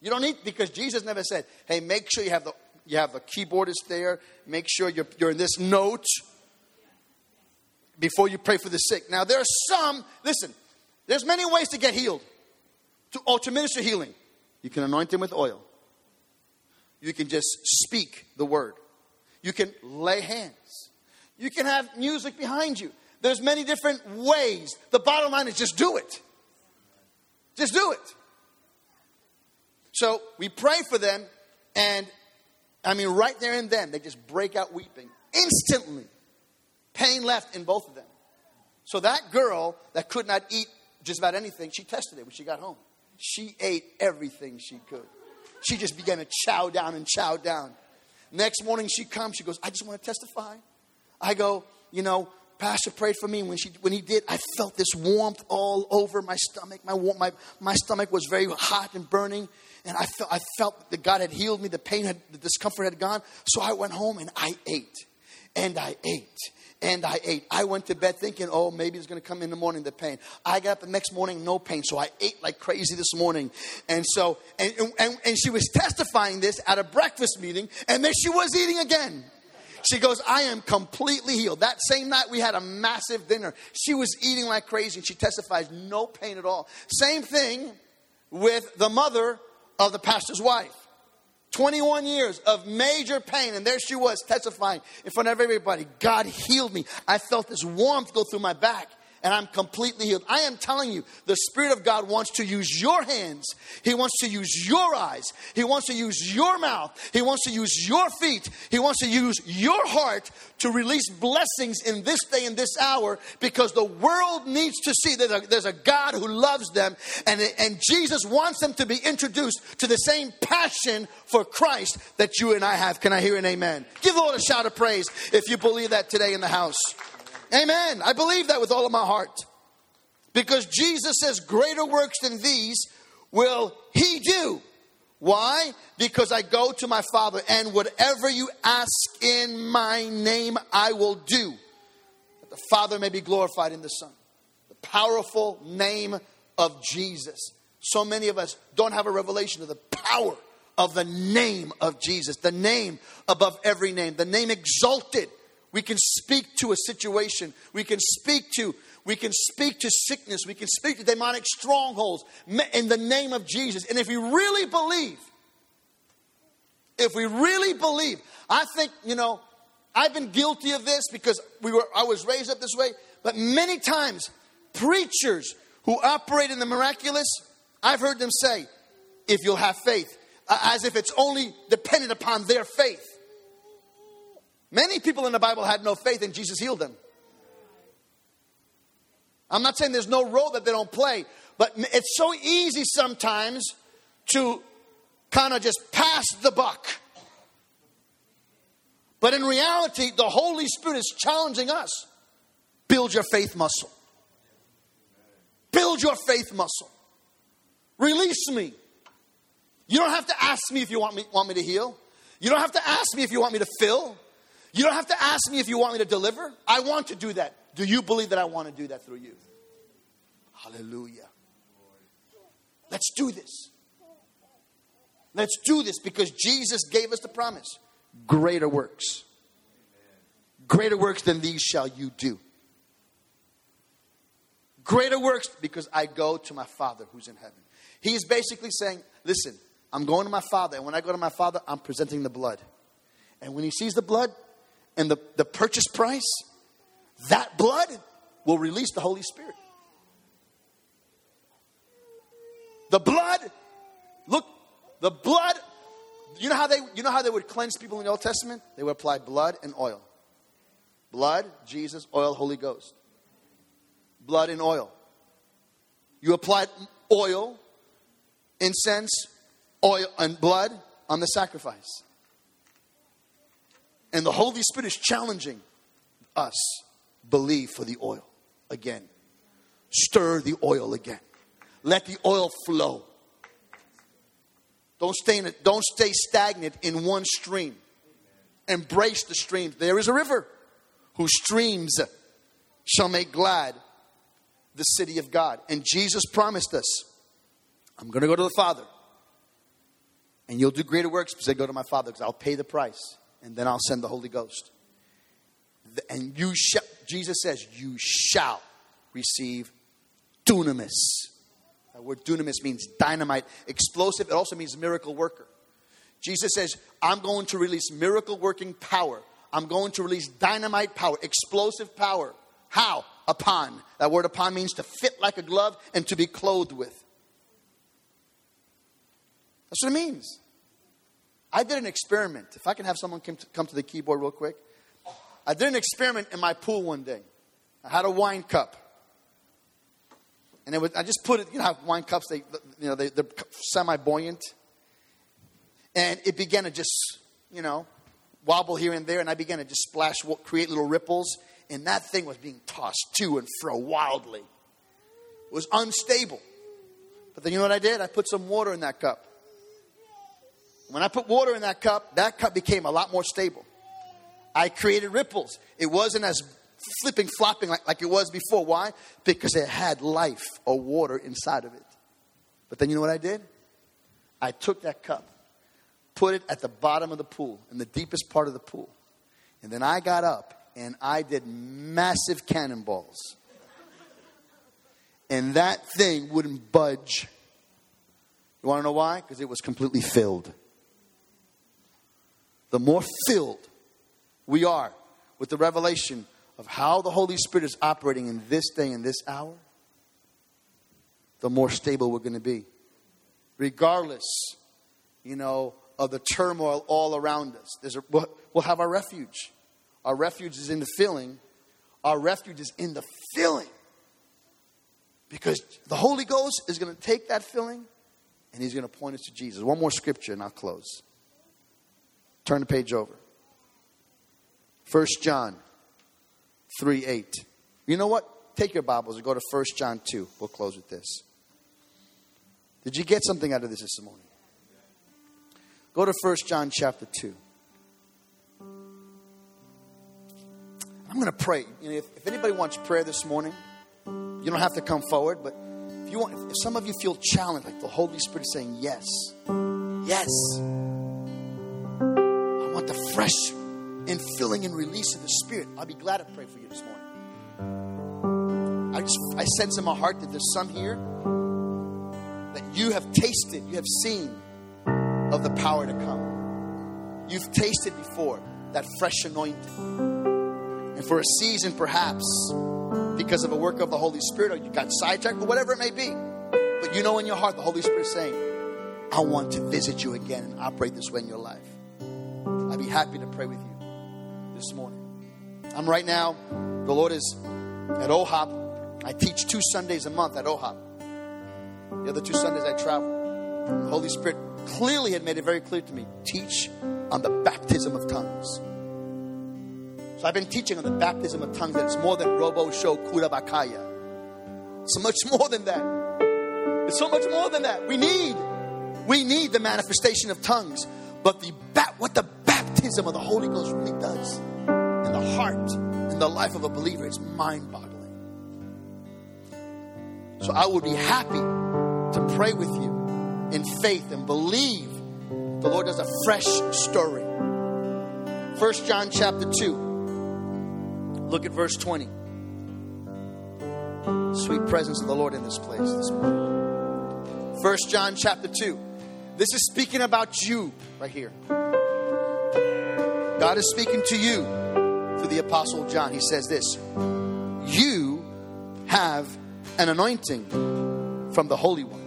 You don't need because Jesus never said, "Hey, make sure you have the you have the keyboardist there. Make sure you're you're in this note before you pray for the sick." Now there are some. Listen, there's many ways to get healed, to or to minister healing. You can anoint them with oil. You can just speak the word. You can lay hands. You can have music behind you. There's many different ways. The bottom line is just do it. Just do it. So we pray for them, and I mean, right there and then, they just break out weeping instantly. Pain left in both of them. So that girl that could not eat just about anything, she tested it when she got home. She ate everything she could. She just began to chow down and chow down. Next morning she comes, she goes, I just want to testify. I go, you know, pastor prayed for me. When, she, when he did, I felt this warmth all over my stomach. My, my, my stomach was very hot and burning. And I felt, I felt that God had healed me. The pain had, the discomfort had gone. So I went home and I ate. And I ate and I ate. I went to bed thinking, oh, maybe it's going to come in the morning, the pain. I got up the next morning, no pain. So I ate like crazy this morning. And so, and, and, and she was testifying this at a breakfast meeting, and then she was eating again. She goes, I am completely healed. That same night, we had a massive dinner. She was eating like crazy, and she testifies, no pain at all. Same thing with the mother of the pastor's wife. 21 years of major pain, and there she was testifying in front of everybody. God healed me. I felt this warmth go through my back and I'm completely healed. I am telling you, the Spirit of God wants to use your hands. He wants to use your eyes. He wants to use your mouth. He wants to use your feet. He wants to use your heart to release blessings in this day and this hour because the world needs to see that there's a God who loves them and, and Jesus wants them to be introduced to the same passion for Christ that you and I have. Can I hear an amen? Give the Lord a shout of praise if you believe that today in the house. Amen. I believe that with all of my heart. Because Jesus says, Greater works than these will He do. Why? Because I go to my Father, and whatever you ask in my name, I will do. That the Father may be glorified in the Son. The powerful name of Jesus. So many of us don't have a revelation of the power of the name of Jesus, the name above every name, the name exalted we can speak to a situation. We can speak to we can speak to sickness. We can speak to demonic strongholds in the name of Jesus. And if we really believe, if we really believe, I think, you know, I've been guilty of this because we were I was raised up this way, but many times preachers who operate in the miraculous, I've heard them say, if you'll have faith, as if it's only dependent upon their faith. Many people in the Bible had no faith and Jesus healed them. I'm not saying there's no role that they don't play, but it's so easy sometimes to kind of just pass the buck. But in reality, the Holy Spirit is challenging us. Build your faith muscle. Build your faith muscle. Release me. You don't have to ask me if you want me, want me to heal. You don't have to ask me if you want me to fill. You don't have to ask me if you want me to deliver. I want to do that. Do you believe that I want to do that through you? Hallelujah. Let's do this. Let's do this because Jesus gave us the promise greater works. Greater works than these shall you do. Greater works because I go to my Father who's in heaven. He is basically saying, Listen, I'm going to my Father, and when I go to my Father, I'm presenting the blood. And when he sees the blood, and the, the purchase price, that blood will release the Holy Spirit. The blood, look, the blood, you know how they you know how they would cleanse people in the Old Testament? They would apply blood and oil. Blood, Jesus, oil, Holy Ghost. Blood and oil. You applied oil, incense, oil, and blood on the sacrifice. And the Holy Spirit is challenging us believe for the oil again. Stir the oil again. Let the oil flow. Don't stay, in don't stay stagnant in one stream. Embrace the streams. There is a river whose streams shall make glad the city of God. And Jesus promised us, I'm going to go to the Father. And you'll do greater works because I go to my Father because I'll pay the price and then I'll send the Holy Ghost. And you shall, Jesus says, you shall receive dunamis. That word dunamis means dynamite, explosive. It also means miracle worker. Jesus says, I'm going to release miracle working power. I'm going to release dynamite power, explosive power. How? Upon. That word upon means to fit like a glove and to be clothed with. That's what it means. I did an experiment. If I can have someone come to, come to the keyboard real quick. I did an experiment in my pool one day. I had a wine cup. And it was, I just put it, you know wine cups, they, you know, they, they're semi buoyant. And it began to just, you know, wobble here and there, and I began to just splash, create little ripples, and that thing was being tossed to and fro wildly. It was unstable. But then you know what I did? I put some water in that cup. When I put water in that cup, that cup became a lot more stable. I created ripples. It wasn't as flipping, flopping like, like it was before. Why? Because it had life or water inside of it. But then you know what I did? I took that cup, put it at the bottom of the pool, in the deepest part of the pool. And then I got up and I did massive cannonballs. And that thing wouldn't budge. You want to know why? Because it was completely filled the more filled we are with the revelation of how the Holy Spirit is operating in this day and this hour, the more stable we're going to be. Regardless, you know, of the turmoil all around us. There's a, we'll, we'll have our refuge. Our refuge is in the filling. Our refuge is in the filling. Because the Holy Ghost is going to take that filling and he's going to point us to Jesus. One more scripture and I'll close. Turn the page over. 1 John 3 8. You know what? Take your Bibles and go to 1 John 2. We'll close with this. Did you get something out of this this morning? Go to 1 John chapter 2. I'm going to pray. You know, if, if, anybody wants prayer this morning, you don't have to come forward, but if you want, if some of you feel challenged, like the Holy Spirit is saying yes, yes fresh infilling and release of the Spirit, I'll be glad to pray for you this morning. I just I sense in my heart that there's some here that you have tasted, you have seen of the power to come. You've tasted before that fresh anointing. And for a season, perhaps, because of a work of the Holy Spirit, or you got sidetracked, or whatever it may be. But you know in your heart the Holy Spirit saying, I want to visit you again and operate this way in your life. Be happy to pray with you this morning. I'm right now, the Lord is at OHOP. I teach two Sundays a month at OHOP. The other two Sundays I travel. The Holy Spirit clearly had made it very clear to me teach on the baptism of tongues. So I've been teaching on the baptism of tongues that it's more than robo show kura bakaya. So much *laughs* more than that. It's so much more than that. We need, we need the manifestation of tongues. But the bat, what the baptism of the Holy Ghost really does in the heart, in the life of a believer, it's mind boggling. So I would be happy to pray with you in faith and believe the Lord does a fresh story. First John chapter 2. Look at verse 20. Sweet presence of the Lord in this place this morning. First John chapter 2. This is speaking about you right here. God is speaking to you through the Apostle John. He says this You have an anointing from the Holy One,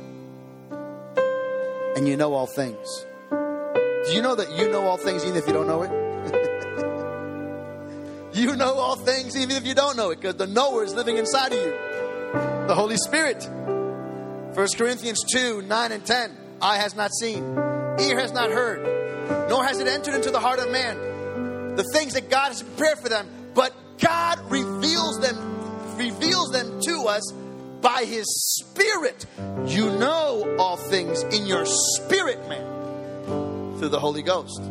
and you know all things. Do you know that you know all things even if you don't know it? *laughs* you know all things even if you don't know it because the knower is living inside of you. The Holy Spirit. 1 Corinthians 2 9 and 10. Eye has not seen, ear has not heard, nor has it entered into the heart of man the things that God has prepared for them, but God reveals them, reveals them to us by His Spirit. You know all things in your spirit, man, through the Holy Ghost.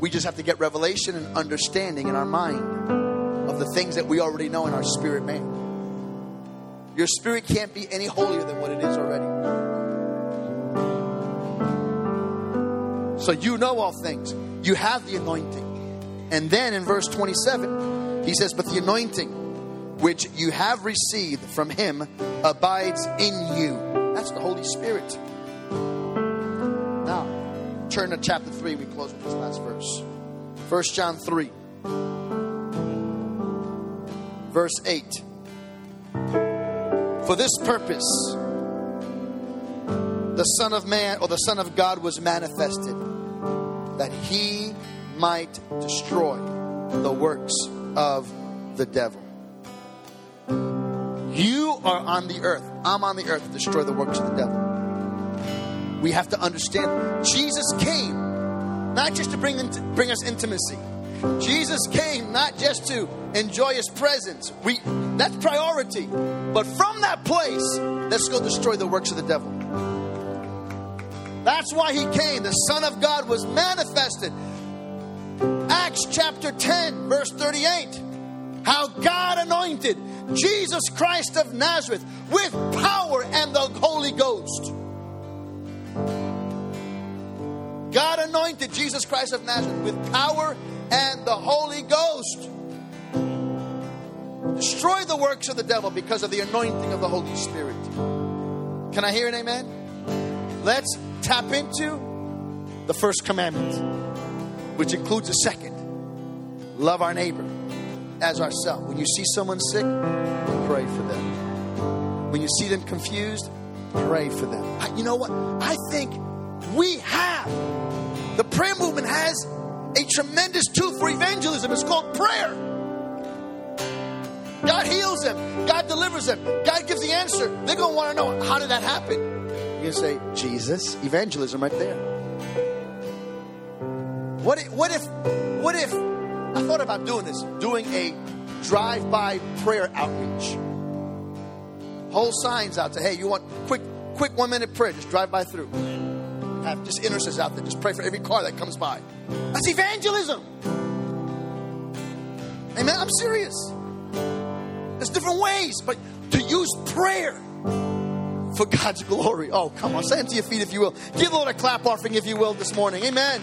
We just have to get revelation and understanding in our mind of the things that we already know in our spirit, man. Your spirit can't be any holier than what it is already. So you know all things. You have the anointing. And then in verse 27, he says, But the anointing which you have received from him abides in you. That's the Holy Spirit. Now, turn to chapter 3. We close with this last verse. 1 John 3, verse 8. For this purpose, the Son of Man or the Son of God was manifested, that he might destroy the works of the devil. You are on the earth. I'm on the earth to destroy the works of the devil. We have to understand Jesus came not just to bring, into, bring us intimacy. Jesus came not just to enjoy his presence. We that's priority. But from that place, let's go destroy the works of the devil. That's why he came. The Son of God was manifested. Acts chapter 10, verse 38. How God anointed Jesus Christ of Nazareth with power and the Holy Ghost. God anointed Jesus Christ of Nazareth with power and the Holy Ghost. Destroy the works of the devil because of the anointing of the Holy Spirit. Can I hear an amen? Let's tap into the first commandment, which includes a second love our neighbor as ourselves. When you see someone sick, pray for them. When you see them confused, pray for them. You know what? I think we have, the prayer movement has a tremendous tool for evangelism. It's called prayer. God heals them. God delivers them. God gives the answer. They're going to want to know how did that happen? You're going to say, Jesus, evangelism right there. What if, what if, what if, I thought about doing this, doing a drive by prayer outreach. Hold signs out to, hey, you want quick, quick one minute prayer, just drive by through. Have just intercessors out there, just pray for every car that comes by. That's evangelism. Amen. I'm serious. There's different ways, but to use prayer for God's glory. Oh, come on. Stand to your feet if you will. Give the Lord a clap offering if you will this morning. Amen.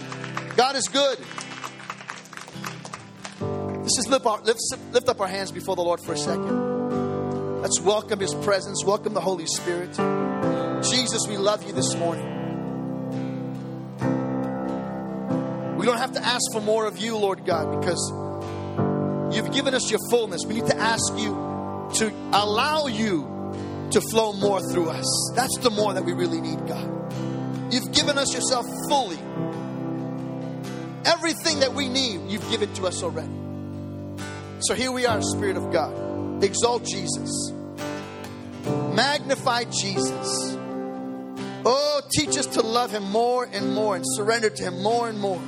God is good. Let's just lift, our, lift, lift up our hands before the Lord for a second. Let's welcome His presence, welcome the Holy Spirit. Jesus, we love you this morning. We don't have to ask for more of you, Lord God, because you've given us your fullness. We need to ask you to allow you to flow more through us. That's the more that we really need, God. You've given us yourself fully. Everything that we need, you've given to us already. So here we are, Spirit of God. Exalt Jesus. Magnify Jesus. Oh, teach us to love Him more and more and surrender to Him more and more.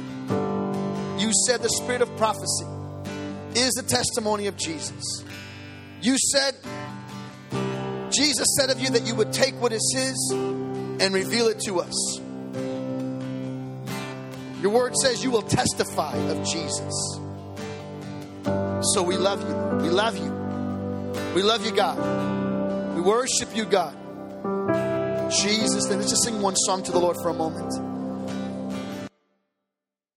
You said the spirit of prophecy is the testimony of Jesus. You said, Jesus said of you that you would take what is His and reveal it to us. Your word says you will testify of Jesus. So we love you. We love you. We love you, God. We worship you, God. Jesus, then let's just sing one song to the Lord for a moment.